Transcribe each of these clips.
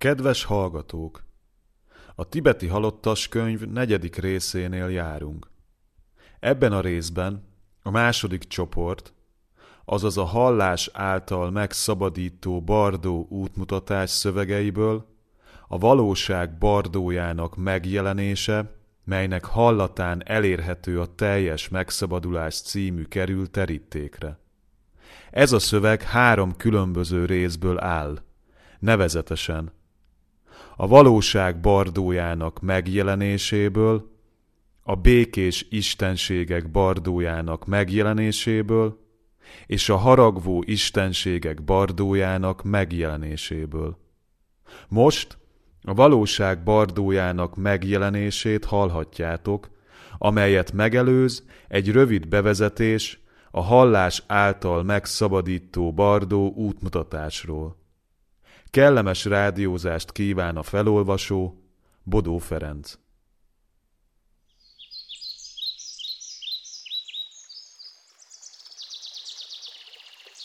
Kedves hallgatók! A tibeti halottas könyv negyedik részénél járunk. Ebben a részben a második csoport, azaz a hallás által megszabadító bardó útmutatás szövegeiből a valóság bardójának megjelenése, melynek hallatán elérhető a teljes megszabadulás című kerül terítékre. Ez a szöveg három különböző részből áll, nevezetesen a valóság bardójának megjelenéséből, a békés istenségek bardójának megjelenéséből, és a haragvó istenségek bardójának megjelenéséből. Most a valóság bardójának megjelenését hallhatjátok, amelyet megelőz egy rövid bevezetés a hallás által megszabadító bardó útmutatásról. Kellemes rádiózást kíván a felolvasó, Bodó Ferenc.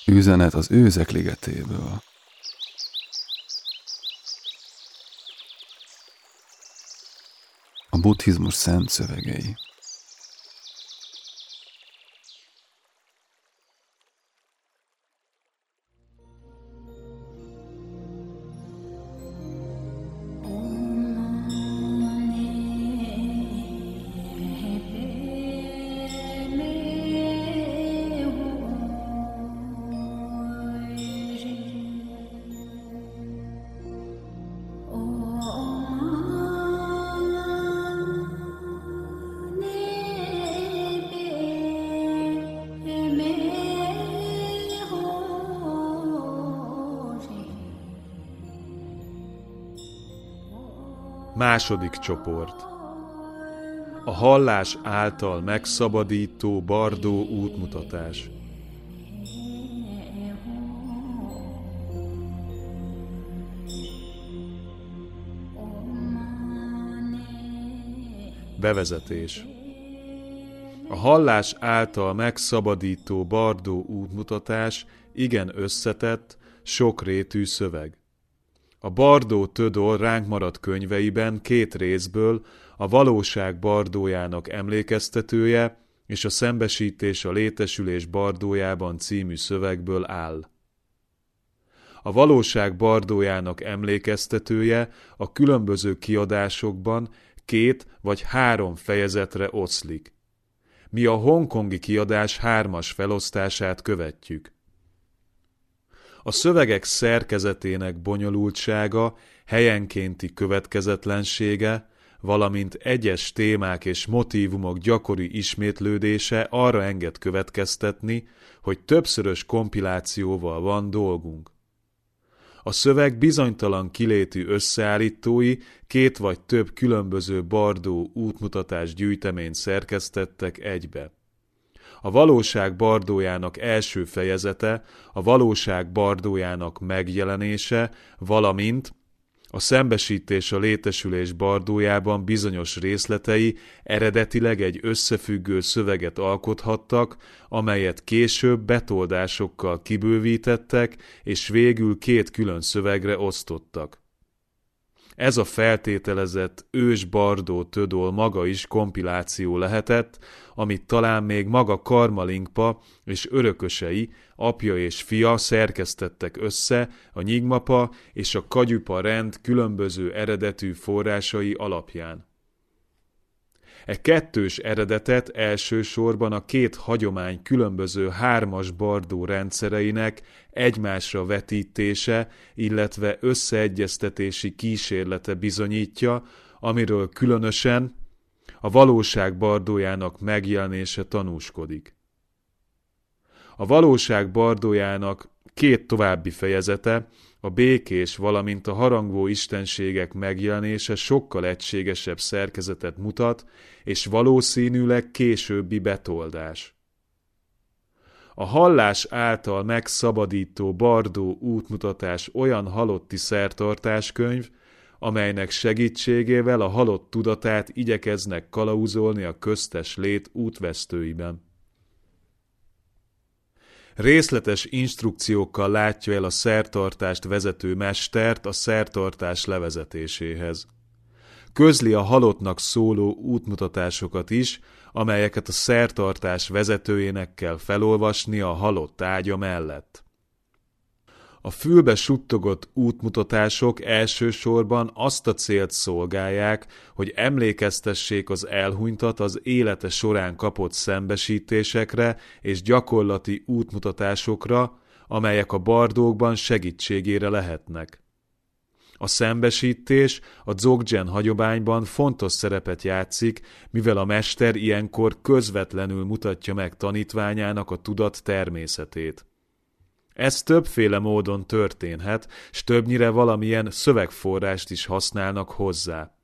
Üzenet az őzek ligetéből. A buddhizmus szent szövegei. Második csoport. A hallás által megszabadító bardó útmutatás. Bevezetés. A hallás által megszabadító bardó útmutatás igen összetett, sokrétű szöveg. A Bardó Tödor ránk maradt könyveiben két részből a valóság bardójának emlékeztetője és a szembesítés a létesülés bardójában című szövegből áll. A valóság bardójának emlékeztetője a különböző kiadásokban két vagy három fejezetre oszlik. Mi a hongkongi kiadás hármas felosztását követjük. A szövegek szerkezetének bonyolultsága, helyenkénti következetlensége, valamint egyes témák és motívumok gyakori ismétlődése arra enged következtetni, hogy többszörös kompilációval van dolgunk. A szöveg bizonytalan kilétű összeállítói két vagy több különböző bardó útmutatás gyűjteményt szerkesztettek egybe. A valóság bardójának első fejezete, a valóság bardójának megjelenése, valamint a szembesítés a létesülés bardójában bizonyos részletei eredetileg egy összefüggő szöveget alkothattak, amelyet később betoldásokkal kibővítettek, és végül két külön szövegre osztottak. Ez a feltételezett ős Bardó Tödol maga is kompiláció lehetett, amit talán még maga Karmalinkpa és örökösei, apja és fia szerkesztettek össze a Nyigmapa és a Kagyupa rend különböző eredetű forrásai alapján. E kettős eredetet elsősorban a két hagyomány különböző hármas bardó rendszereinek egymásra vetítése, illetve összeegyeztetési kísérlete bizonyítja, amiről különösen a valóság bardójának megjelenése tanúskodik. A valóság bardójának két további fejezete, a békés, valamint a harangvó istenségek megjelenése sokkal egységesebb szerkezetet mutat, és valószínűleg későbbi betoldás. A hallás által megszabadító bardó útmutatás olyan halotti szertartáskönyv, amelynek segítségével a halott tudatát igyekeznek kalauzolni a köztes lét útvesztőiben. Részletes instrukciókkal látja el a szertartást vezető mestert a szertartás levezetéséhez. Közli a halottnak szóló útmutatásokat is, amelyeket a szertartás vezetőjének kell felolvasni a halott ágya mellett. A fülbe suttogott útmutatások elsősorban azt a célt szolgálják, hogy emlékeztessék az elhunytat az élete során kapott szembesítésekre és gyakorlati útmutatásokra, amelyek a bardókban segítségére lehetnek. A szembesítés a dzogchen hagyományban fontos szerepet játszik, mivel a mester ilyenkor közvetlenül mutatja meg tanítványának a tudat természetét. Ez többféle módon történhet, s többnyire valamilyen szövegforrást is használnak hozzá.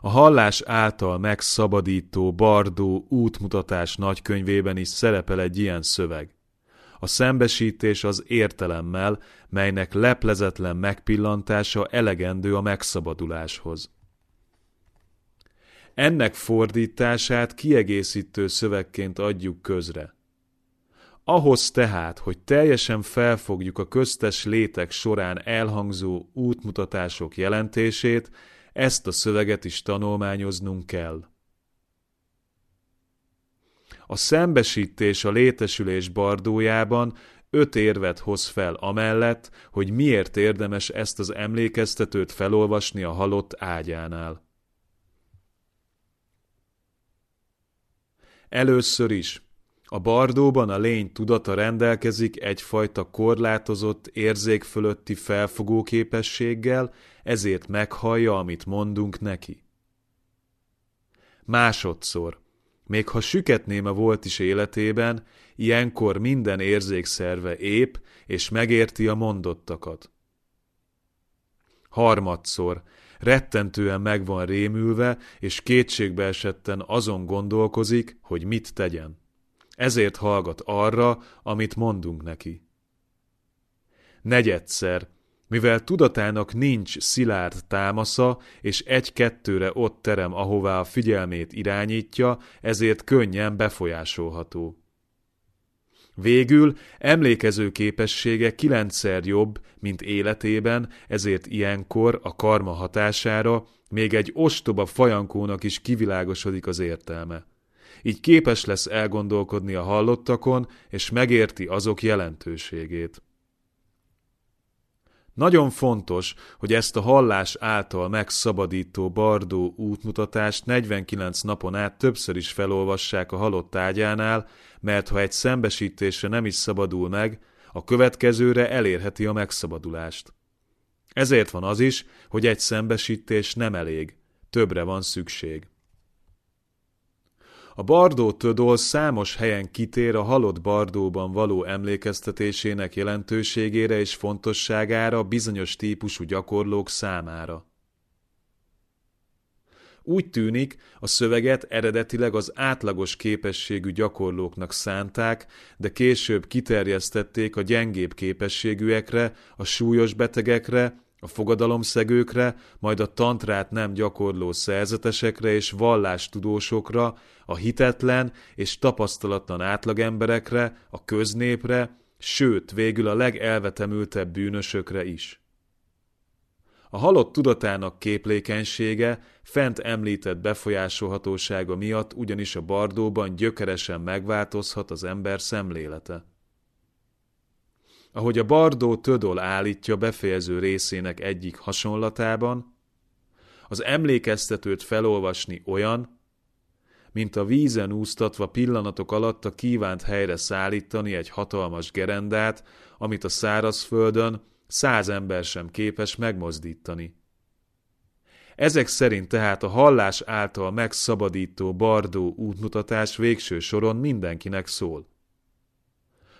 A hallás által megszabadító Bardó útmutatás nagykönyvében is szerepel egy ilyen szöveg. A szembesítés az értelemmel, melynek leplezetlen megpillantása elegendő a megszabaduláshoz. Ennek fordítását kiegészítő szövegként adjuk közre. Ahhoz tehát, hogy teljesen felfogjuk a köztes létek során elhangzó útmutatások jelentését, ezt a szöveget is tanulmányoznunk kell. A szembesítés a létesülés bardójában öt érvet hoz fel amellett, hogy miért érdemes ezt az emlékeztetőt felolvasni a halott ágyánál. Először is a bardóban a lény tudata rendelkezik egyfajta korlátozott érzék fölötti felfogó képességgel, ezért meghallja, amit mondunk neki. Másodszor, még ha süketnéme volt is életében, ilyenkor minden érzékszerve ép, és megérti a mondottakat. Harmadszor, rettentően meg van rémülve, és kétségbe esetten azon gondolkozik, hogy mit tegyen ezért hallgat arra, amit mondunk neki. Negyedszer, mivel tudatának nincs szilárd támasza, és egy-kettőre ott terem, ahová a figyelmét irányítja, ezért könnyen befolyásolható. Végül emlékező képessége kilencszer jobb, mint életében, ezért ilyenkor a karma hatására még egy ostoba fajankónak is kivilágosodik az értelme így képes lesz elgondolkodni a hallottakon, és megérti azok jelentőségét. Nagyon fontos, hogy ezt a hallás által megszabadító bardó útmutatást 49 napon át többször is felolvassák a halott ágyánál, mert ha egy szembesítésre nem is szabadul meg, a következőre elérheti a megszabadulást. Ezért van az is, hogy egy szembesítés nem elég, többre van szükség. A Bardó Tödol számos helyen kitér a halott Bardóban való emlékeztetésének jelentőségére és fontosságára bizonyos típusú gyakorlók számára. Úgy tűnik, a szöveget eredetileg az átlagos képességű gyakorlóknak szánták, de később kiterjesztették a gyengébb képességűekre, a súlyos betegekre, a fogadalomszegőkre, majd a tantrát nem gyakorló szerzetesekre és vallástudósokra, a hitetlen és tapasztalatlan átlagemberekre, a köznépre, sőt, végül a legelvetemültebb bűnösökre is. A halott tudatának képlékenysége, fent említett befolyásolhatósága miatt ugyanis a bardóban gyökeresen megváltozhat az ember szemlélete. Ahogy a Bardó Tödol állítja befejező részének egyik hasonlatában, az emlékeztetőt felolvasni olyan, mint a vízen úsztatva pillanatok alatt a kívánt helyre szállítani egy hatalmas gerendát, amit a szárazföldön száz ember sem képes megmozdítani. Ezek szerint tehát a hallás által megszabadító bardó útmutatás végső soron mindenkinek szól.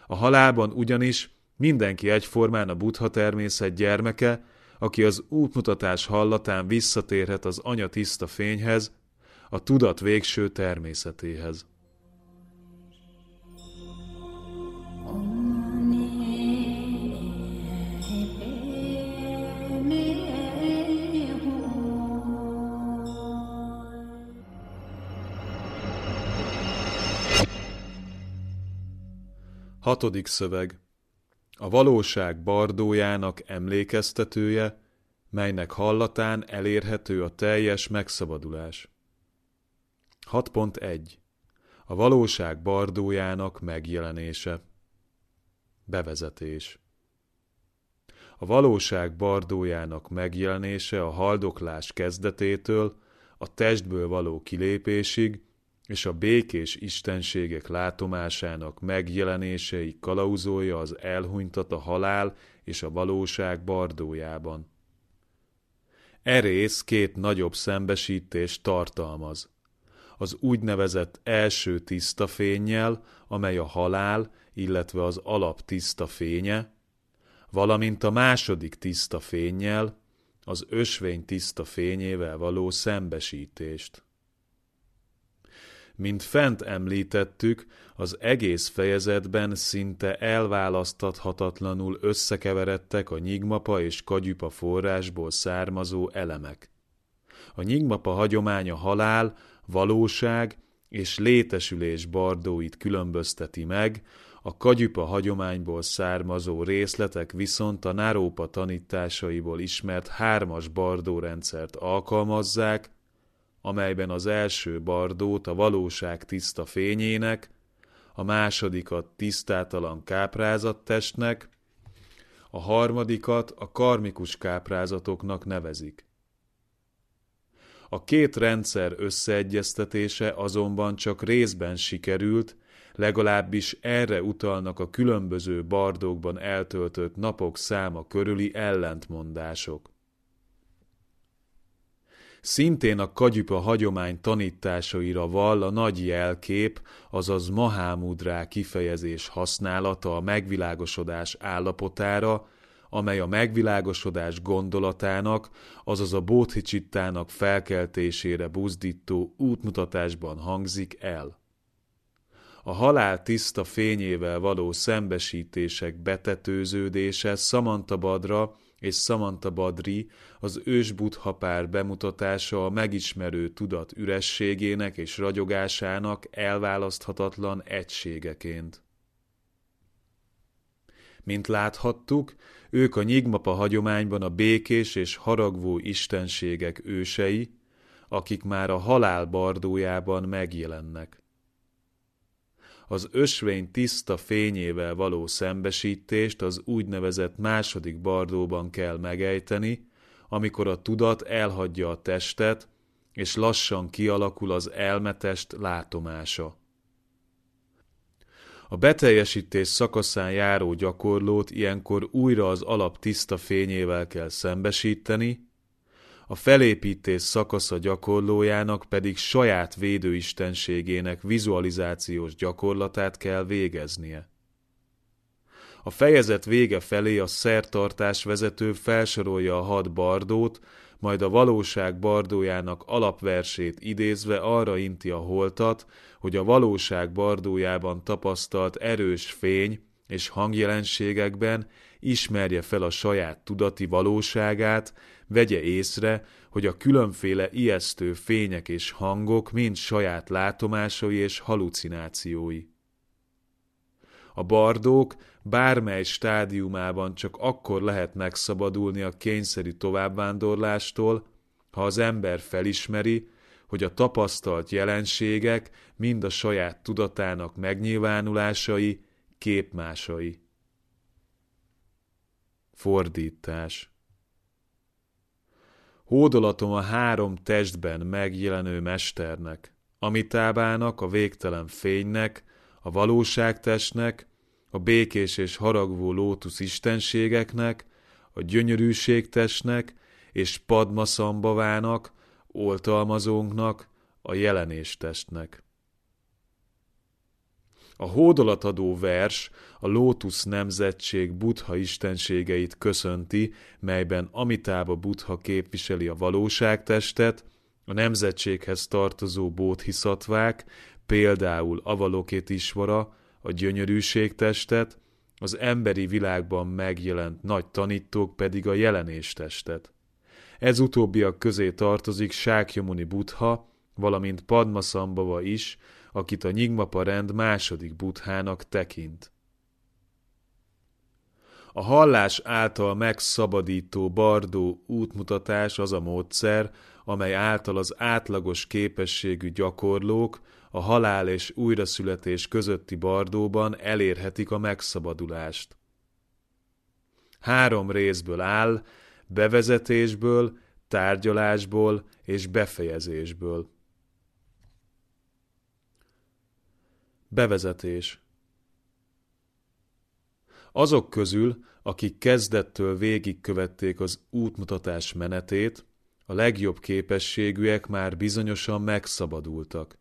A halálban ugyanis Mindenki egyformán a buddha természet gyermeke, aki az útmutatás hallatán visszatérhet az anya tiszta fényhez, a tudat végső természetéhez. Hatodik szöveg. A valóság bardójának emlékeztetője, melynek hallatán elérhető a teljes megszabadulás. 6.1. A valóság bardójának megjelenése. Bevezetés. A valóság bardójának megjelenése a haldoklás kezdetétől a testből való kilépésig és a békés istenségek látomásának megjelenései kalauzolja az elhunytat a halál és a valóság bardójában. Erész két nagyobb szembesítést tartalmaz. Az úgynevezett első tiszta fényjel, amely a halál, illetve az alap tiszta fénye, valamint a második tiszta fényjel, az ösvény tiszta fényével való szembesítést. Mint fent említettük, az egész fejezetben szinte elválasztathatatlanul összekeveredtek a nyigmapa és kagyüpa forrásból származó elemek. A nyigmapa hagyománya halál, valóság és létesülés bardóit különbözteti meg, a kagyüpa hagyományból származó részletek viszont a Nárópa tanításaiból ismert hármas bardórendszert alkalmazzák, amelyben az első bardót a valóság tiszta fényének, a másodikat tisztátalan káprázattestnek, a harmadikat a karmikus káprázatoknak nevezik. A két rendszer összeegyeztetése azonban csak részben sikerült, legalábbis erre utalnak a különböző bardókban eltöltött napok száma körüli ellentmondások. Szintén a kagyüpa hagyomány tanításaira vall a nagy jelkép, azaz mahámudrá kifejezés használata a megvilágosodás állapotára, amely a megvilágosodás gondolatának, azaz a bódhicsittának felkeltésére buzdító útmutatásban hangzik el. A halál tiszta fényével való szembesítések betetőződése Samantabadra és Samantha Badri az ős buddha pár bemutatása a megismerő tudat ürességének és ragyogásának elválaszthatatlan egységeként. Mint láthattuk, ők a nyigmapa hagyományban a békés és haragvó istenségek ősei, akik már a halál bardójában megjelennek az ösvény tiszta fényével való szembesítést az úgynevezett második bardóban kell megejteni, amikor a tudat elhagyja a testet, és lassan kialakul az elmetest látomása. A beteljesítés szakaszán járó gyakorlót ilyenkor újra az alap tiszta fényével kell szembesíteni, a felépítés szakasza gyakorlójának pedig saját védőistenségének vizualizációs gyakorlatát kell végeznie. A fejezet vége felé a szertartás vezető felsorolja a hat bardót, majd a valóság bardójának alapversét idézve arra inti a holtat, hogy a valóság bardójában tapasztalt erős fény és hangjelenségekben ismerje fel a saját tudati valóságát, vegye észre, hogy a különféle ijesztő fények és hangok mind saját látomásai és halucinációi. A bardók bármely stádiumában csak akkor lehet megszabadulni a kényszeri továbbvándorlástól, ha az ember felismeri, hogy a tapasztalt jelenségek mind a saját tudatának megnyilvánulásai, képmásai. Fordítás Hódolatom a három testben megjelenő mesternek, amitábának, a végtelen fénynek, a valóságtestnek, a békés és haragvó lótusz istenségeknek, a gyönyörűségtestnek és padmaszambavának, oltalmazónknak, a jelenéstestnek. A hódolatadó vers a Lótusz nemzetség buddha istenségeit köszönti, melyben Amitába buddha képviseli a valóságtestet, a nemzetséghez tartozó bódhiszhatvák, például Isvara, a gyönyörűségtestet, az emberi világban megjelent nagy tanítók pedig a jelenéstestet. Ez utóbbiak közé tartozik Sákyamuni Buddha, valamint Padmasambhava is, akit a Nyigmapa rend második buthának tekint. A hallás által megszabadító bardó útmutatás az a módszer, amely által az átlagos képességű gyakorlók a halál és újraszületés közötti bardóban elérhetik a megszabadulást. Három részből áll, bevezetésből, tárgyalásból és befejezésből. Bevezetés Azok közül, akik kezdettől végigkövették az útmutatás menetét, a legjobb képességűek már bizonyosan megszabadultak.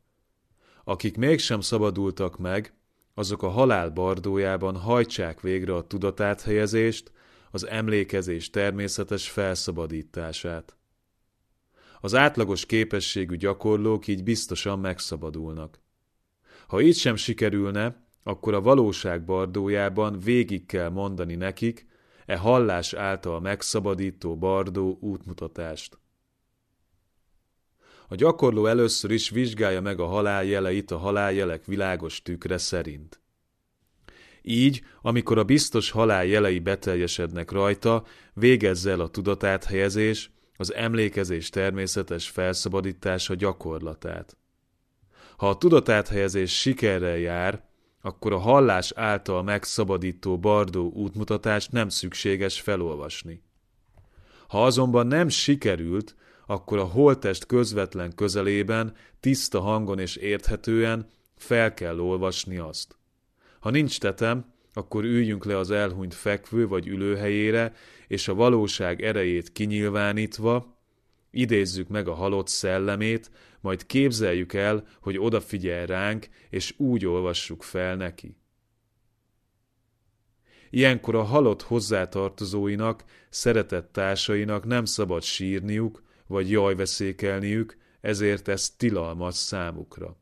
Akik mégsem szabadultak meg, azok a halál bardójában hajtsák végre a tudatáthelyezést, az emlékezés természetes felszabadítását. Az átlagos képességű gyakorlók így biztosan megszabadulnak. Ha így sem sikerülne, akkor a valóság bardójában végig kell mondani nekik e hallás által megszabadító bardó útmutatást. A gyakorló először is vizsgálja meg a haláljeleit a haláljelek világos tükre szerint. Így, amikor a biztos halál jelei beteljesednek rajta, végezze el a tudatáthelyezés, az emlékezés természetes felszabadítása gyakorlatát. Ha a tudatáthelyezés sikerrel jár, akkor a hallás által megszabadító bardó útmutatást nem szükséges felolvasni. Ha azonban nem sikerült, akkor a holtest közvetlen közelében, tiszta hangon és érthetően fel kell olvasni azt. Ha nincs tetem, akkor üljünk le az elhunyt fekvő vagy ülőhelyére, és a valóság erejét kinyilvánítva, idézzük meg a halott szellemét, majd képzeljük el, hogy odafigyel ránk, és úgy olvassuk fel neki. Ilyenkor a halott hozzátartozóinak, szeretett társainak nem szabad sírniuk, vagy jajveszékelniük, ezért ez tilalmas számukra.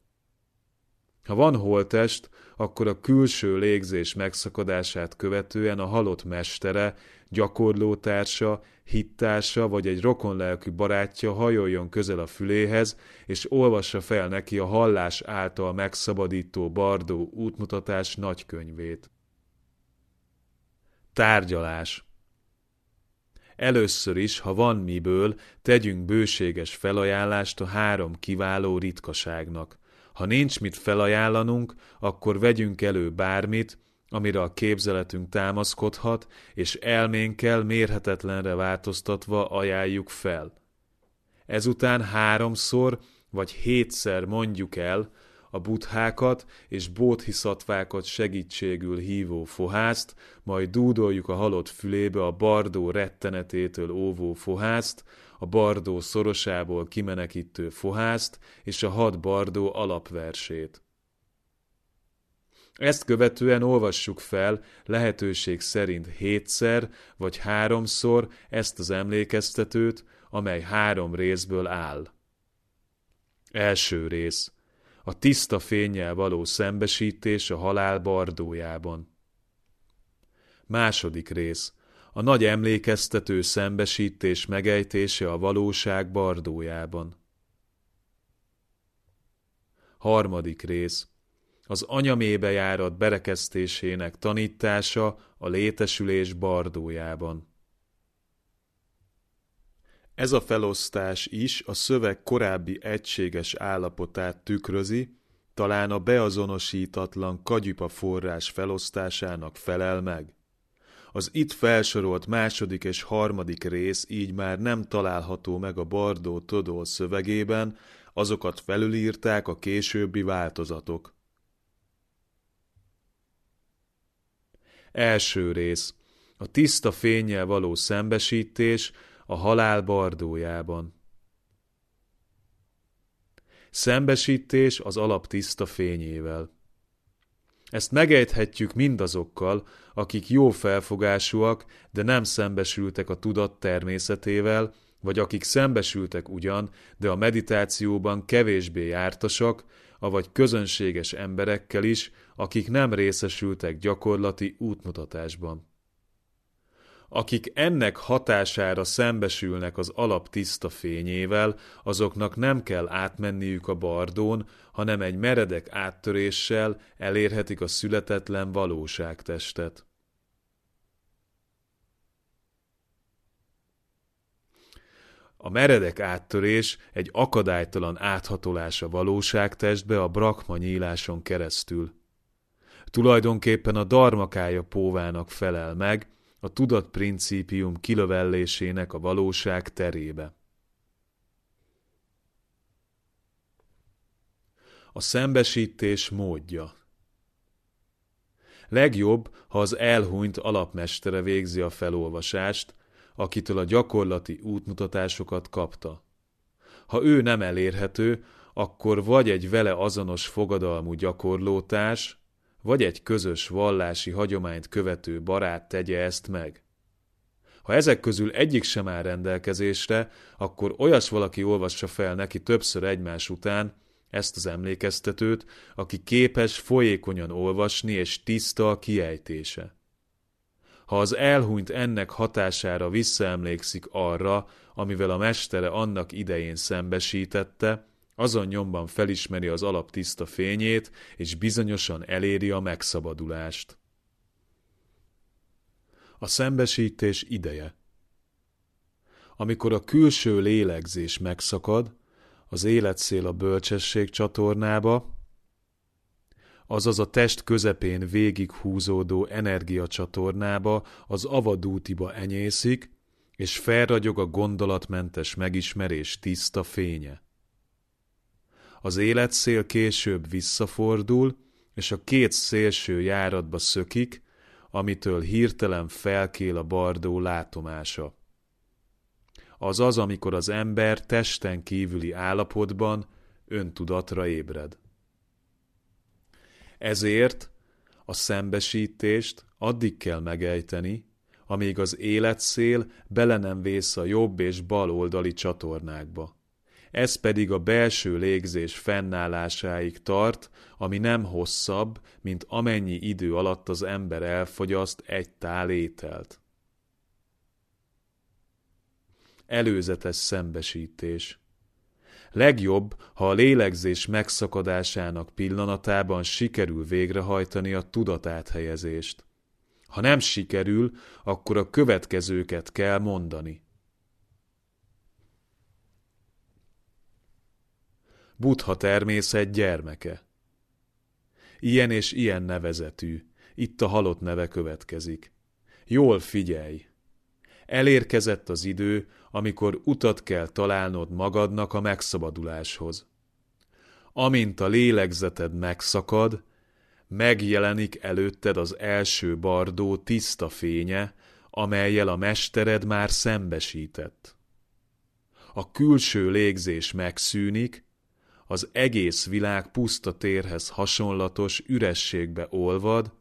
Ha van holtest, akkor a külső légzés megszakadását követően a halott mestere, gyakorlótársa, hittársa vagy egy rokonlelkű barátja hajoljon közel a füléhez, és olvassa fel neki a hallás által megszabadító Bardó útmutatás nagykönyvét. Tárgyalás Először is, ha van miből, tegyünk bőséges felajánlást a három kiváló ritkaságnak. Ha nincs mit felajánlanunk, akkor vegyünk elő bármit, amire a képzeletünk támaszkodhat, és elménkkel mérhetetlenre változtatva ajánljuk fel. Ezután háromszor vagy hétszer mondjuk el, a buthákat és bódhiszatvákat segítségül hívó fohászt, majd dúdoljuk a halott fülébe a bardó rettenetétől óvó fohászt, a bardó szorosából kimenekítő fohászt és a hat bardó alapversét. Ezt követően olvassuk fel lehetőség szerint hétszer vagy háromszor ezt az emlékeztetőt, amely három részből áll. Első rész a tiszta fényjel való szembesítés a halál bardójában. Második rész. A nagy emlékeztető szembesítés megejtése a valóság bardójában. Harmadik rész. Az anyamébe járat berekeztésének tanítása a létesülés bardójában. Ez a felosztás is a szöveg korábbi egységes állapotát tükrözi, talán a beazonosítatlan kagyupa forrás felosztásának felel meg. Az itt felsorolt második és harmadik rész így már nem található meg a Bardó Todol szövegében, azokat felülírták a későbbi változatok. Első rész. A tiszta fényjel való szembesítés a halál bardójában. Szembesítés az alap tiszta fényével. Ezt megejthetjük mindazokkal, akik jó felfogásúak, de nem szembesültek a tudat természetével, vagy akik szembesültek ugyan, de a meditációban kevésbé jártasak, avagy közönséges emberekkel is, akik nem részesültek gyakorlati útmutatásban akik ennek hatására szembesülnek az alap tiszta fényével, azoknak nem kell átmenniük a bardón, hanem egy meredek áttöréssel elérhetik a születetlen valóságtestet. A meredek áttörés egy akadálytalan áthatolás a valóságtestbe a brakma nyíláson keresztül. Tulajdonképpen a darmakája póvának felel meg, a tudatprincípium kilövellésének a valóság terébe. A szembesítés módja Legjobb, ha az elhunyt alapmestere végzi a felolvasást, akitől a gyakorlati útmutatásokat kapta. Ha ő nem elérhető, akkor vagy egy vele azonos fogadalmú gyakorlótárs, vagy egy közös vallási hagyományt követő barát tegye ezt meg. Ha ezek közül egyik sem áll rendelkezésre, akkor olyas valaki olvassa fel neki többször egymás után ezt az emlékeztetőt, aki képes folyékonyan olvasni és tiszta a kiejtése. Ha az elhunyt ennek hatására visszaemlékszik arra, amivel a mestere annak idején szembesítette, azon nyomban felismeri az alap tiszta fényét, és bizonyosan eléri a megszabadulást. A szembesítés ideje Amikor a külső lélegzés megszakad, az életszél a bölcsesség csatornába, azaz a test közepén végig húzódó energiacsatornába, az avadútiba enyészik, és felragyog a gondolatmentes megismerés tiszta fénye. Az életszél később visszafordul, és a két szélső járatba szökik, amitől hirtelen felkél a bardó látomása. Az az, amikor az ember testen kívüli állapotban öntudatra ébred. Ezért a szembesítést addig kell megejteni, amíg az életszél bele nem vész a jobb és bal oldali csatornákba. Ez pedig a belső légzés fennállásáig tart, ami nem hosszabb, mint amennyi idő alatt az ember elfogyaszt egy tál ételt. Előzetes szembesítés Legjobb, ha a lélegzés megszakadásának pillanatában sikerül végrehajtani a tudatáthelyezést. Ha nem sikerül, akkor a következőket kell mondani. Buddha természet gyermeke. Ilyen és ilyen nevezetű, itt a halott neve következik. Jól figyelj! Elérkezett az idő, amikor utat kell találnod magadnak a megszabaduláshoz. Amint a lélegzeted megszakad, megjelenik előtted az első bardó tiszta fénye, amelyel a mestered már szembesített. A külső légzés megszűnik, az egész világ puszta térhez hasonlatos ürességbe olvad,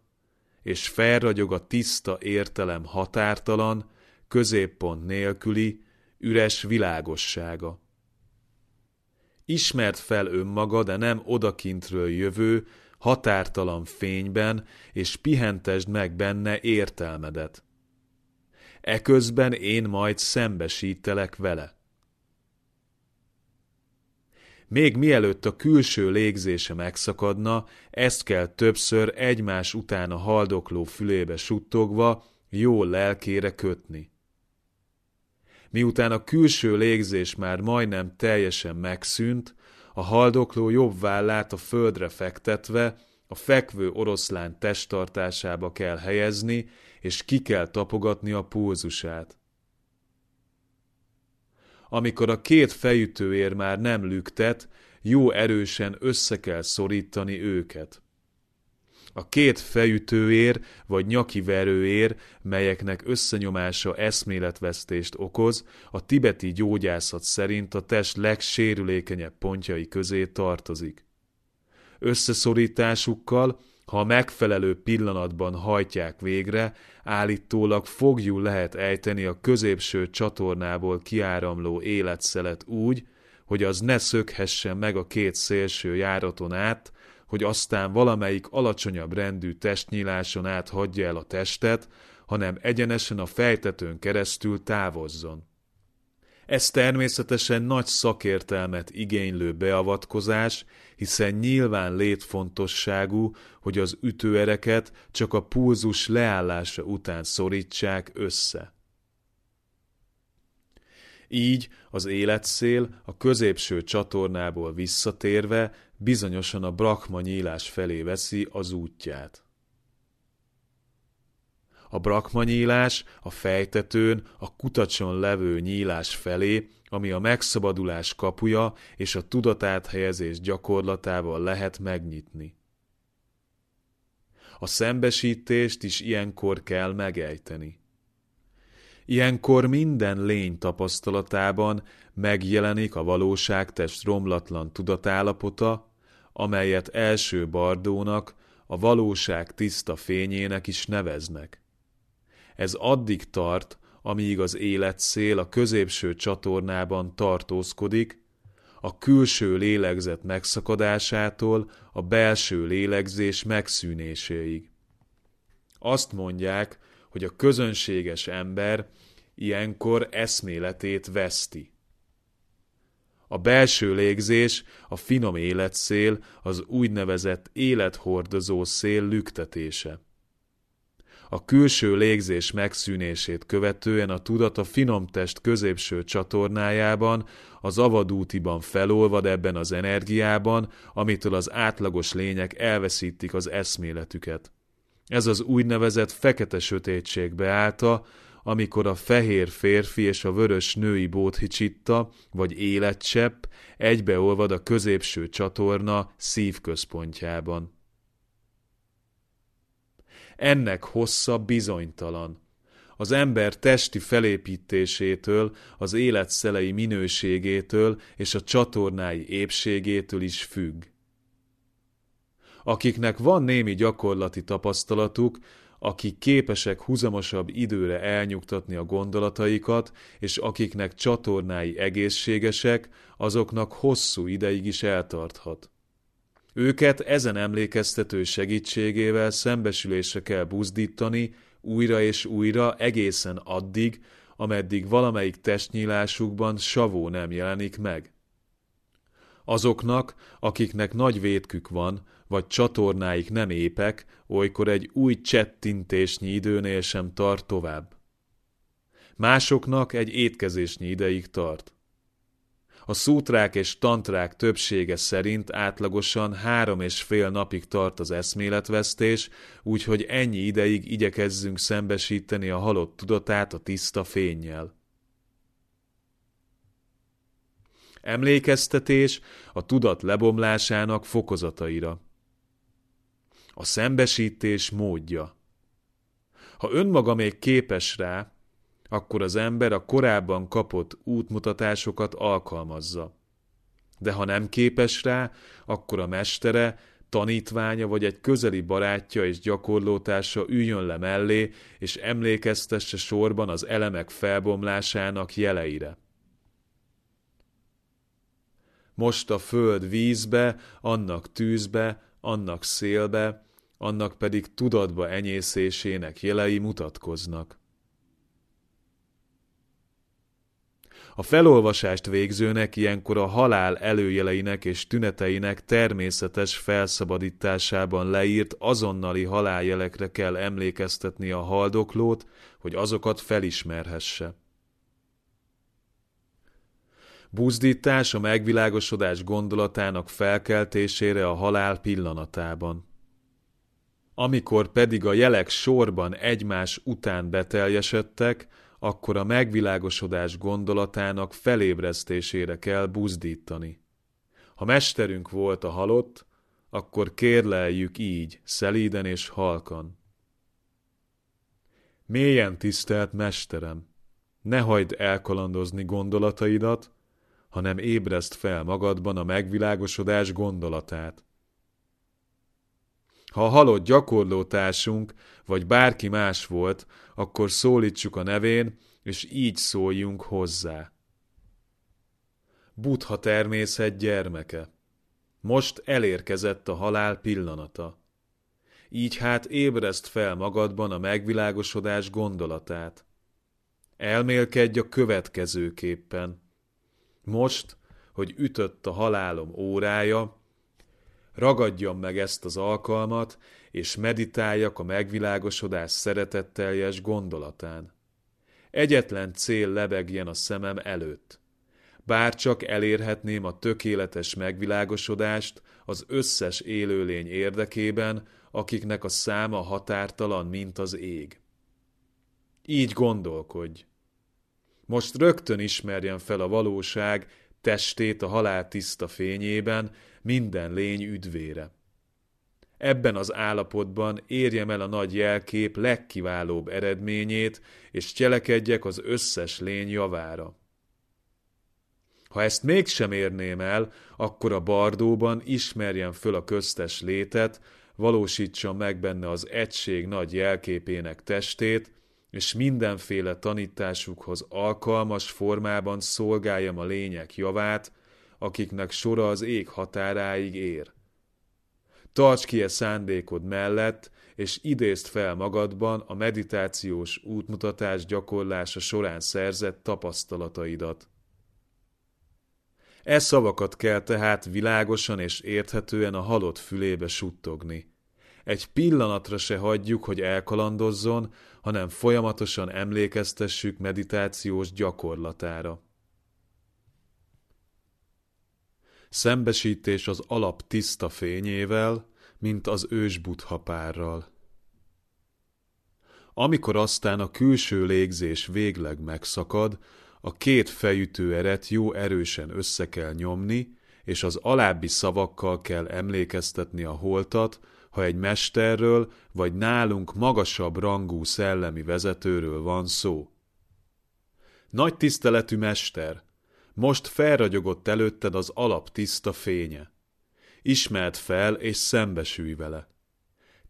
és felragyog a tiszta értelem határtalan, középpont nélküli, üres világossága. Ismert fel önmaga, de nem odakintről jövő, határtalan fényben, és pihentesd meg benne értelmedet. Eközben én majd szembesítelek vele. Még mielőtt a külső légzése megszakadna, ezt kell többször egymás után a haldokló fülébe suttogva, jó lelkére kötni. Miután a külső légzés már majdnem teljesen megszűnt, a haldokló jobb vállát a földre fektetve, a fekvő oroszlán testtartásába kell helyezni, és ki kell tapogatni a pulzusát. Amikor a két fejütőér már nem lüktet, jó erősen össze kell szorítani őket. A két fejütőér vagy nyakiverőér, melyeknek összenyomása eszméletvesztést okoz, a tibeti gyógyászat szerint a test legsérülékenyebb pontjai közé tartozik. Összeszorításukkal, ha a megfelelő pillanatban hajtják végre, állítólag fogjul lehet ejteni a középső csatornából kiáramló életszelet úgy, hogy az ne szökhessen meg a két szélső járaton át, hogy aztán valamelyik alacsonyabb rendű testnyíláson át hagyja el a testet, hanem egyenesen a fejtetőn keresztül távozzon. Ez természetesen nagy szakértelmet igénylő beavatkozás, hiszen nyilván létfontosságú, hogy az ütőereket csak a pulzus leállása után szorítsák össze. Így az életszél a középső csatornából visszatérve bizonyosan a brakma nyílás felé veszi az útját. A brakma nyílás a fejtetőn, a kutacson levő nyílás felé, ami a megszabadulás kapuja és a tudatáthelyezés gyakorlatával lehet megnyitni. A szembesítést is ilyenkor kell megejteni. Ilyenkor minden lény tapasztalatában megjelenik a valóságtest romlatlan tudatállapota, amelyet első bardónak, a valóság tiszta fényének is neveznek. Ez addig tart, amíg az életszél a középső csatornában tartózkodik, a külső lélegzet megszakadásától a belső lélegzés megszűnéséig. Azt mondják, hogy a közönséges ember ilyenkor eszméletét veszti. A belső légzés, a finom életszél, az úgynevezett élethordozó szél lüktetése. A külső légzés megszűnését követően a tudat a finom test középső csatornájában, az avadútiban felolvad ebben az energiában, amitől az átlagos lények elveszítik az eszméletüket. Ez az úgynevezett fekete sötétség beállta, amikor a fehér férfi és a vörös női bóthicsitta, vagy életcsepp egybeolvad a középső csatorna szívközpontjában. Ennek hossza bizonytalan. Az ember testi felépítésétől, az életszelei minőségétől és a csatornái épségétől is függ. Akiknek van némi gyakorlati tapasztalatuk, akik képesek huzamosabb időre elnyugtatni a gondolataikat, és akiknek csatornái egészségesek, azoknak hosszú ideig is eltarthat. Őket ezen emlékeztető segítségével szembesülésre kell buzdítani újra és újra egészen addig, ameddig valamelyik testnyílásukban savó nem jelenik meg. Azoknak, akiknek nagy vétkük van, vagy csatornáik nem épek, olykor egy új csettintésnyi időnél sem tart tovább. Másoknak egy étkezésnyi ideig tart. A szútrák és tantrák többsége szerint átlagosan három és fél napig tart az eszméletvesztés, úgyhogy ennyi ideig igyekezzünk szembesíteni a halott tudatát a tiszta fényjel. Emlékeztetés a tudat lebomlásának fokozataira. A szembesítés módja. Ha önmaga még képes rá, akkor az ember a korábban kapott útmutatásokat alkalmazza. De ha nem képes rá, akkor a mestere, tanítványa vagy egy közeli barátja és gyakorlótársa üljön le mellé, és emlékeztesse sorban az elemek felbomlásának jeleire. Most a föld vízbe, annak tűzbe, annak szélbe, annak pedig tudatba enyészésének jelei mutatkoznak. A felolvasást végzőnek ilyenkor a halál előjeleinek és tüneteinek természetes felszabadításában leírt azonnali haláljelekre kell emlékeztetni a haldoklót, hogy azokat felismerhesse. Buzdítás a megvilágosodás gondolatának felkeltésére a halál pillanatában. Amikor pedig a jelek sorban egymás után beteljesedtek, akkor a megvilágosodás gondolatának felébresztésére kell buzdítani. Ha mesterünk volt a halott, akkor kérleljük így, szelíden és halkan. Mélyen tisztelt mesterem, ne hagyd elkalandozni gondolataidat, hanem ébreszt fel magadban a megvilágosodás gondolatát. Ha a halott gyakorlótársunk, vagy bárki más volt, akkor szólítsuk a nevén, és így szóljunk hozzá. Buddha természet gyermeke. Most elérkezett a halál pillanata. Így hát ébreszt fel magadban a megvilágosodás gondolatát. Elmélkedj a következőképpen. Most, hogy ütött a halálom órája, ragadjam meg ezt az alkalmat, és meditáljak a megvilágosodás szeretetteljes gondolatán. Egyetlen cél lebegjen a szemem előtt. Bár csak elérhetném a tökéletes megvilágosodást az összes élőlény érdekében, akiknek a száma határtalan, mint az ég. Így gondolkodj. Most rögtön ismerjen fel a valóság testét a halál tiszta fényében minden lény üdvére. Ebben az állapotban érjem el a nagy jelkép legkiválóbb eredményét, és cselekedjek az összes lény javára. Ha ezt mégsem érném el, akkor a bardóban ismerjem föl a köztes létet, valósítsam meg benne az egység nagy jelképének testét, és mindenféle tanításukhoz alkalmas formában szolgáljam a lények javát, akiknek sora az ég határáig ér. Tarts ki e szándékod mellett, és idézd fel magadban a meditációs útmutatás gyakorlása során szerzett tapasztalataidat. E szavakat kell tehát világosan és érthetően a halott fülébe suttogni. Egy pillanatra se hagyjuk, hogy elkalandozzon, hanem folyamatosan emlékeztessük meditációs gyakorlatára. Szembesítés az alap tiszta fényével, mint az ős párral. Amikor aztán a külső légzés végleg megszakad, a két fejütő eret jó erősen össze kell nyomni, és az alábbi szavakkal kell emlékeztetni a holtat, ha egy mesterről vagy nálunk magasabb rangú szellemi vezetőről van szó. Nagy tiszteletű mester, most felragyogott előtted az alap tiszta fénye. Ismert fel és szembesülj vele.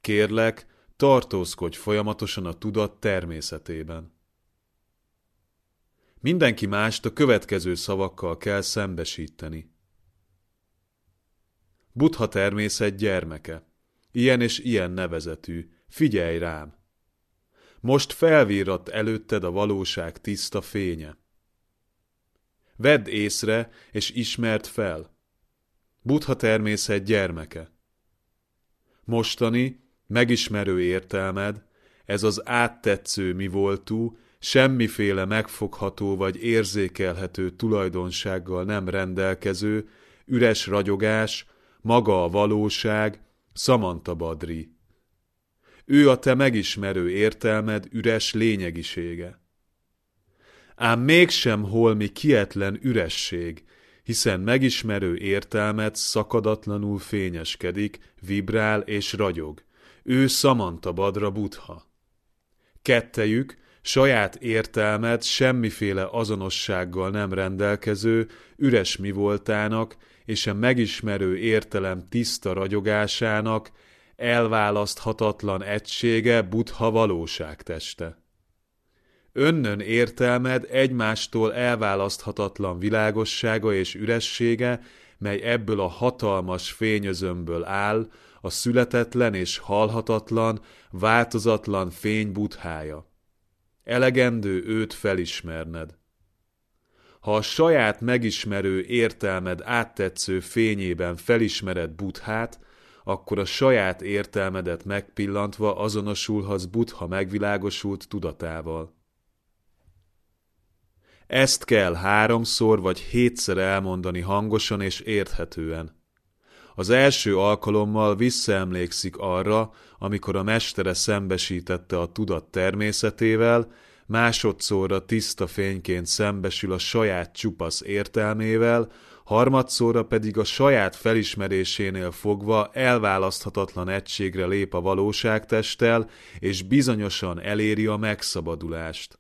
Kérlek, tartózkodj folyamatosan a tudat természetében. Mindenki mást a következő szavakkal kell szembesíteni. Buddha természet gyermeke ilyen és ilyen nevezetű, figyelj rám! Most felvírat előtted a valóság tiszta fénye. Vedd észre, és ismert fel. Buddha természet gyermeke. Mostani, megismerő értelmed, ez az áttetsző mi voltú, semmiféle megfogható vagy érzékelhető tulajdonsággal nem rendelkező, üres ragyogás, maga a valóság, Samantha Badri. Ő a te megismerő értelmed üres lényegisége. Ám mégsem holmi kietlen üresség, hiszen megismerő értelmet szakadatlanul fényeskedik, vibrál és ragyog. Ő Samantha Badra Buddha. Kettejük, saját értelmet semmiféle azonossággal nem rendelkező, üres mi voltának, és a megismerő értelem tiszta ragyogásának elválaszthatatlan egysége Buddha valóságteste. Önnön értelmed egymástól elválaszthatatlan világossága és üressége, mely ebből a hatalmas fényözömből áll, a születetlen és halhatatlan, változatlan fény buthája. Elegendő őt felismerned. Ha a saját megismerő értelmed áttetsző fényében felismered Buddhát, akkor a saját értelmedet megpillantva azonosulhatsz Buddha megvilágosult tudatával. Ezt kell háromszor vagy hétszer elmondani hangosan és érthetően. Az első alkalommal visszaemlékszik arra, amikor a mestere szembesítette a tudat természetével, másodszorra tiszta fényként szembesül a saját csupasz értelmével, harmadszorra pedig a saját felismerésénél fogva elválaszthatatlan egységre lép a valóságtesttel, és bizonyosan eléri a megszabadulást.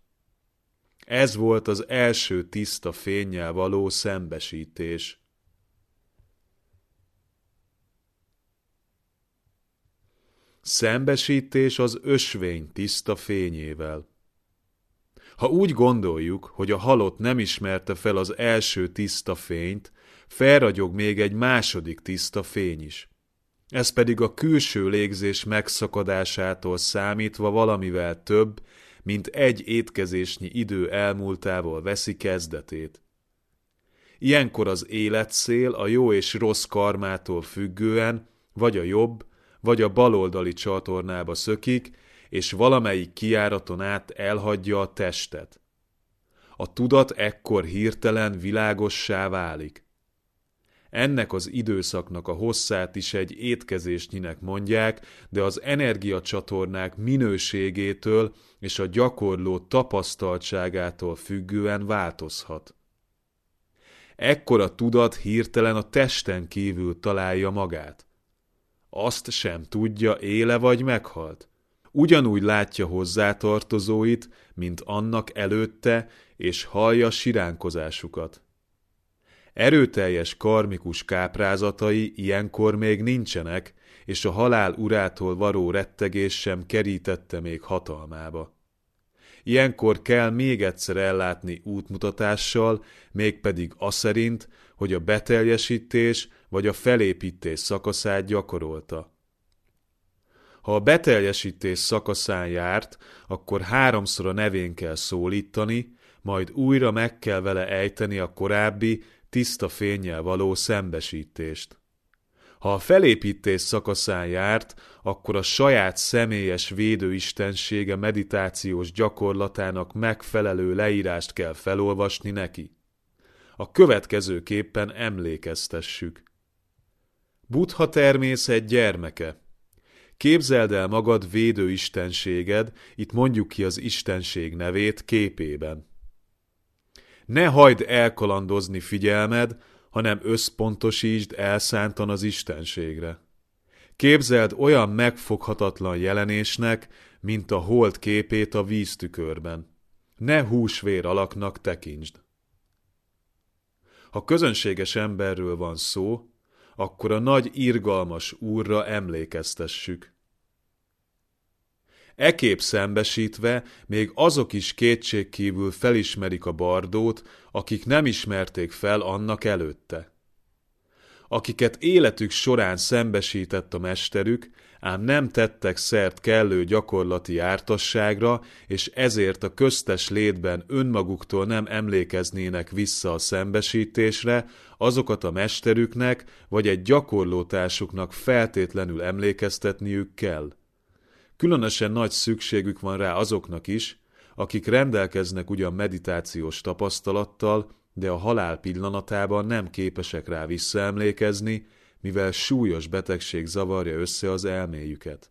Ez volt az első tiszta fényjel való szembesítés. Szembesítés az ösvény tiszta fényével. Ha úgy gondoljuk, hogy a halott nem ismerte fel az első tiszta fényt, felragyog még egy második tiszta fény is. Ez pedig a külső légzés megszakadásától számítva valamivel több, mint egy étkezésnyi idő elmúltával veszi kezdetét. Ilyenkor az életszél a jó és rossz karmától függően vagy a jobb, vagy a baloldali csatornába szökik, és valamelyik kiáraton át elhagyja a testet. A tudat ekkor hirtelen világossá válik. Ennek az időszaknak a hosszát is egy étkezésnyinek mondják, de az energiacsatornák minőségétől és a gyakorló tapasztaltságától függően változhat. Ekkor a tudat hirtelen a testen kívül találja magát. Azt sem tudja, éle vagy meghalt. Ugyanúgy látja hozzátartozóit, mint annak előtte, és hallja siránkozásukat. Erőteljes karmikus káprázatai ilyenkor még nincsenek, és a halál urától varó rettegés sem kerítette még hatalmába. Ilyenkor kell még egyszer ellátni útmutatással, mégpedig szerint, hogy a beteljesítés vagy a felépítés szakaszát gyakorolta. Ha a beteljesítés szakaszán járt, akkor háromszor a nevén kell szólítani, majd újra meg kell vele ejteni a korábbi, tiszta fényjel való szembesítést. Ha a felépítés szakaszán járt, akkor a saját személyes védőistensége meditációs gyakorlatának megfelelő leírást kell felolvasni neki. A következőképpen emlékeztessük. Buddha természet gyermeke. Képzeld el magad védőistenséged, itt mondjuk ki az istenség nevét képében. Ne hagyd elkalandozni figyelmed, hanem összpontosítsd elszántan az Istenségre. Képzeld olyan megfoghatatlan jelenésnek, mint a hold képét a víztükörben. Ne húsvér alaknak tekintsd. Ha közönséges emberről van szó, akkor a nagy irgalmas úrra emlékeztessük. Ekép szembesítve még azok is kétségkívül felismerik a bardót, akik nem ismerték fel annak előtte. Akiket életük során szembesített a mesterük, ám nem tettek szert kellő gyakorlati jártasságra, és ezért a köztes létben önmaguktól nem emlékeznének vissza a szembesítésre, azokat a mesterüknek vagy egy gyakorlótársuknak feltétlenül emlékeztetniük kell. Különösen nagy szükségük van rá azoknak is, akik rendelkeznek ugyan meditációs tapasztalattal, de a halál pillanatában nem képesek rá visszaemlékezni, mivel súlyos betegség zavarja össze az elméjüket.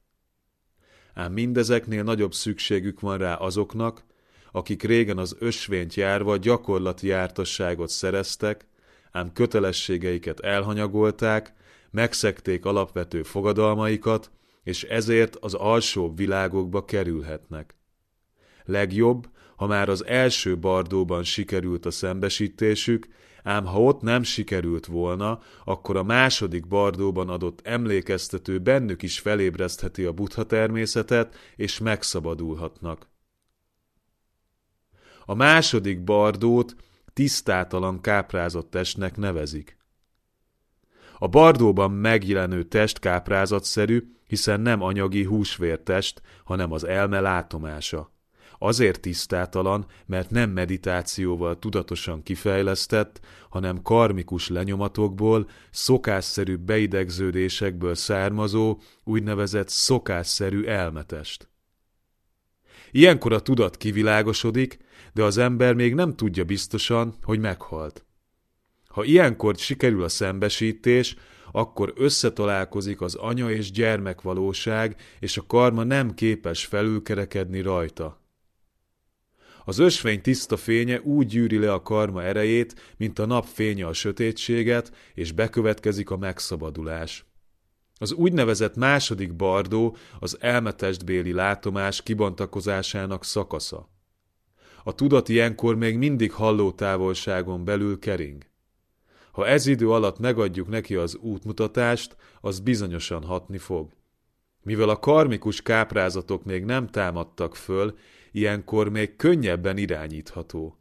Ám mindezeknél nagyobb szükségük van rá azoknak, akik régen az ösvényt járva gyakorlati jártasságot szereztek, ám kötelességeiket elhanyagolták, megszekték alapvető fogadalmaikat, és ezért az alsóbb világokba kerülhetnek. Legjobb, ha már az első bardóban sikerült a szembesítésük, ám ha ott nem sikerült volna, akkor a második bardóban adott emlékeztető bennük is felébresztheti a buddha természetet, és megszabadulhatnak. A második bardót tisztátalan káprázott testnek nevezik. A bardóban megjelenő test káprázatszerű, hiszen nem anyagi húsvértest, hanem az elme látomása. Azért tisztátalan, mert nem meditációval tudatosan kifejlesztett, hanem karmikus lenyomatokból, szokásszerű beidegződésekből származó, úgynevezett szokásszerű elmetest. Ilyenkor a tudat kivilágosodik, de az ember még nem tudja biztosan, hogy meghalt. Ha ilyenkor sikerül a szembesítés, akkor összetalálkozik az anya és gyermek valóság, és a karma nem képes felülkerekedni rajta. Az ösvény tiszta fénye úgy gyűri le a karma erejét, mint a nap fénye a sötétséget, és bekövetkezik a megszabadulás. Az úgynevezett második bardó az elmetestbéli látomás kibontakozásának szakasza. A tudat ilyenkor még mindig halló távolságon belül kering. Ha ez idő alatt megadjuk neki az útmutatást, az bizonyosan hatni fog. Mivel a karmikus káprázatok még nem támadtak föl, ilyenkor még könnyebben irányítható.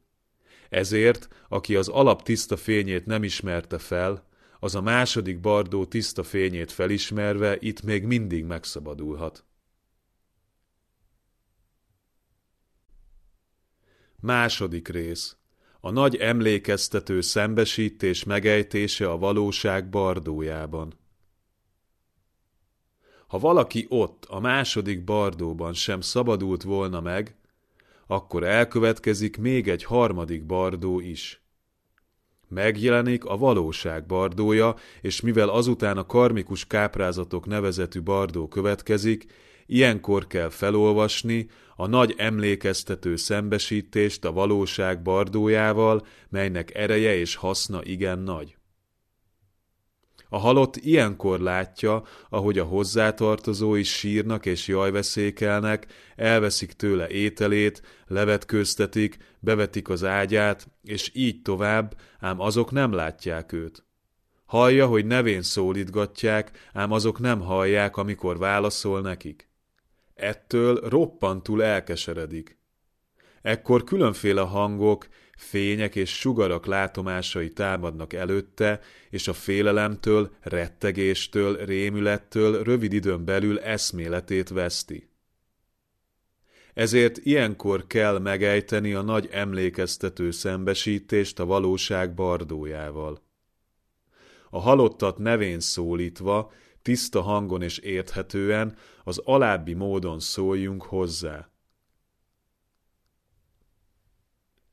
Ezért, aki az alap tiszta fényét nem ismerte fel, az a második bardó tiszta fényét felismerve itt még mindig megszabadulhat. Második rész a nagy emlékeztető szembesítés megejtése a valóság bardójában. Ha valaki ott, a második bardóban sem szabadult volna meg, akkor elkövetkezik még egy harmadik bardó is. Megjelenik a valóság bardója, és mivel azután a karmikus káprázatok nevezetű bardó következik, ilyenkor kell felolvasni a nagy emlékeztető szembesítést a valóság bardójával, melynek ereje és haszna igen nagy. A halott ilyenkor látja, ahogy a hozzátartozói sírnak és jajveszékelnek, elveszik tőle ételét, levetkőztetik, bevetik az ágyát, és így tovább, ám azok nem látják őt. Hallja, hogy nevén szólítgatják, ám azok nem hallják, amikor válaszol nekik. Ettől roppantul elkeseredik. Ekkor különféle hangok, fények és sugarak látomásai támadnak előtte, és a félelemtől, rettegéstől, rémülettől rövid időn belül eszméletét veszti. Ezért ilyenkor kell megejteni a nagy emlékeztető szembesítést a valóság bardójával. A halottat nevén szólítva, tiszta hangon és érthetően, az alábbi módon szóljunk hozzá.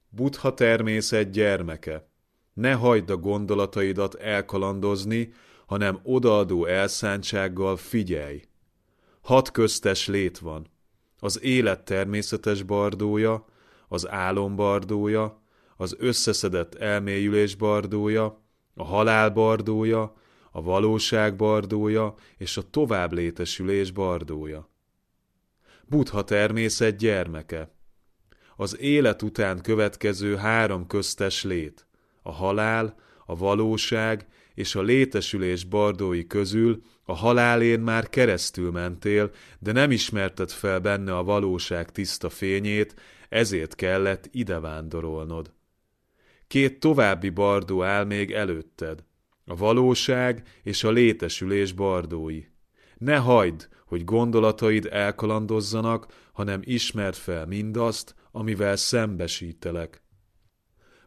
Buddha természet gyermeke, ne hagyd a gondolataidat elkalandozni, hanem odaadó elszántsággal figyelj. Hat köztes lét van. Az élet természetes bardója, az álom bardója, az összeszedett elmélyülés bardója, a halál bardója, a valóság bardója és a tovább létesülés bardója. Buddha természet gyermeke az élet után következő három köztes lét, a halál, a valóság és a létesülés bardói közül a halálén már keresztül mentél, de nem ismerted fel benne a valóság tiszta fényét, ezért kellett ide vándorolnod. Két további bardó áll még előtted, a valóság és a létesülés bardói. Ne hagyd, hogy gondolataid elkalandozzanak, hanem ismerd fel mindazt, amivel szembesítelek.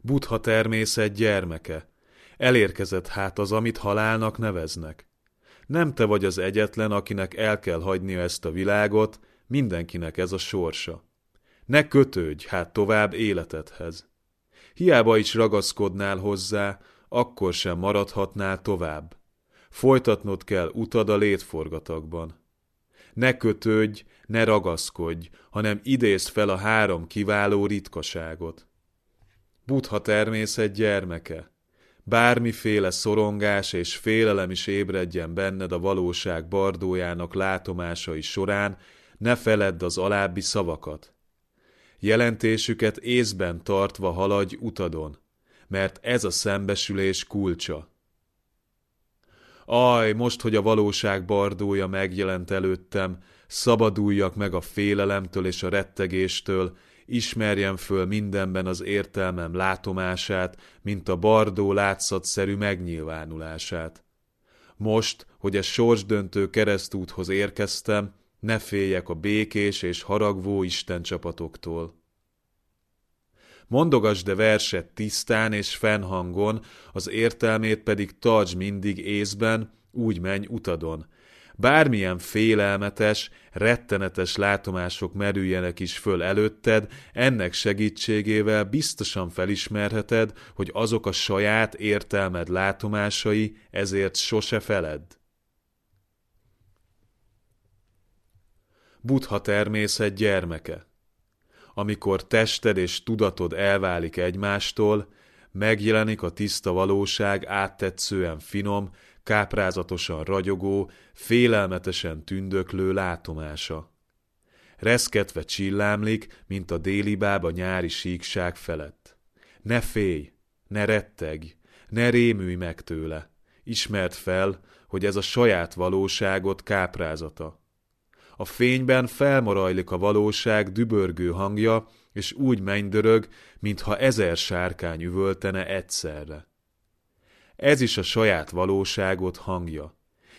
Buddha természet gyermeke, elérkezett hát az, amit halálnak neveznek. Nem te vagy az egyetlen, akinek el kell hagynia ezt a világot, mindenkinek ez a sorsa. Ne kötődj hát tovább életedhez. Hiába is ragaszkodnál hozzá, akkor sem maradhatnál tovább. Folytatnod kell utad a létforgatagban. Ne kötődj, ne ragaszkodj, hanem idézd fel a három kiváló ritkaságot. Buddha természet gyermeke, bármiféle szorongás és félelem is ébredjen benned a valóság bardójának látomásai során, ne feledd az alábbi szavakat. Jelentésüket észben tartva haladj utadon, mert ez a szembesülés kulcsa. Aj, most, hogy a valóság bardója megjelent előttem, szabaduljak meg a félelemtől és a rettegéstől, ismerjem föl mindenben az értelmem látomását, mint a bardó látszatszerű megnyilvánulását. Most, hogy a sorsdöntő keresztúthoz érkeztem, ne féljek a békés és haragvó Isten csapatoktól. Mondogasd de verset tisztán és fennhangon, az értelmét pedig tartsd mindig észben, úgy menj utadon. Bármilyen félelmetes, rettenetes látomások merüljenek is föl előtted, ennek segítségével biztosan felismerheted, hogy azok a saját értelmed látomásai, ezért sose feledd. Buddha természet gyermeke amikor tested és tudatod elválik egymástól, megjelenik a tiszta valóság áttetszően finom, káprázatosan ragyogó, félelmetesen tündöklő látomása. Reszketve csillámlik, mint a déli bába nyári síkság felett. Ne félj, ne retteg, ne rémülj meg tőle. Ismerd fel, hogy ez a saját valóságot káprázata. A fényben felmarajlik a valóság dübörgő hangja, és úgy mennydörög, mintha ezer sárkány üvöltene egyszerre. Ez is a saját valóságot hangja.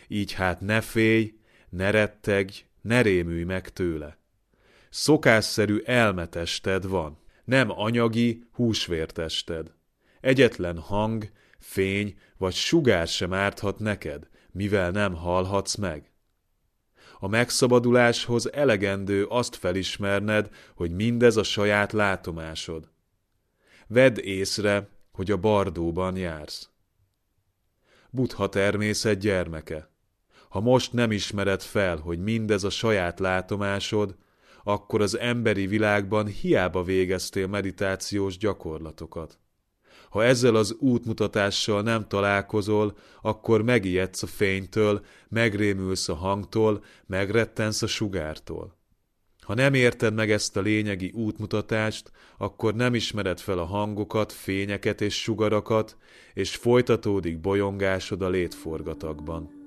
Így hát ne félj, ne rettegj, ne rémülj meg tőle. Szokásszerű elmetested van, nem anyagi, húsvértested. Egyetlen hang, fény vagy sugár sem árthat neked, mivel nem hallhatsz meg. A megszabaduláshoz elegendő azt felismerned, hogy mindez a saját látomásod. Vedd észre, hogy a bardóban jársz. Buddha természet gyermeke. Ha most nem ismered fel, hogy mindez a saját látomásod, akkor az emberi világban hiába végeztél meditációs gyakorlatokat. Ha ezzel az útmutatással nem találkozol, akkor megijedsz a fénytől, megrémülsz a hangtól, megrettensz a sugártól. Ha nem érted meg ezt a lényegi útmutatást, akkor nem ismered fel a hangokat, fényeket és sugarakat, és folytatódik bolyongásod a létforgatagban.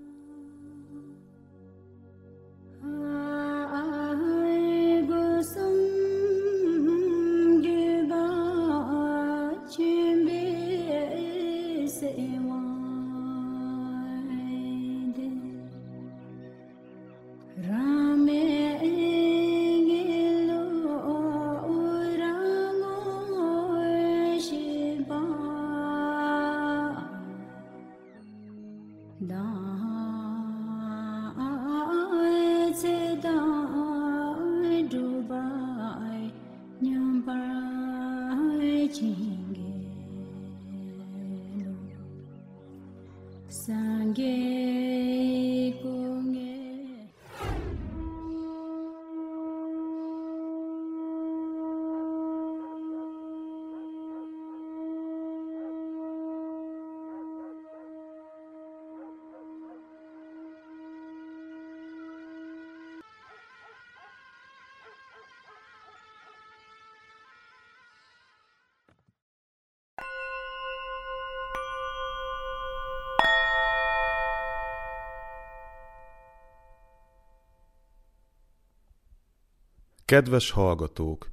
Kedves hallgatók!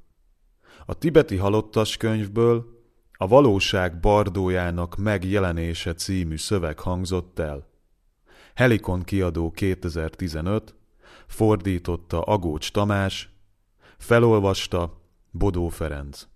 A tibeti halottas könyvből a valóság bardójának megjelenése című szöveg hangzott el. Helikon kiadó 2015, fordította Agócs Tamás, felolvasta Bodó Ferenc.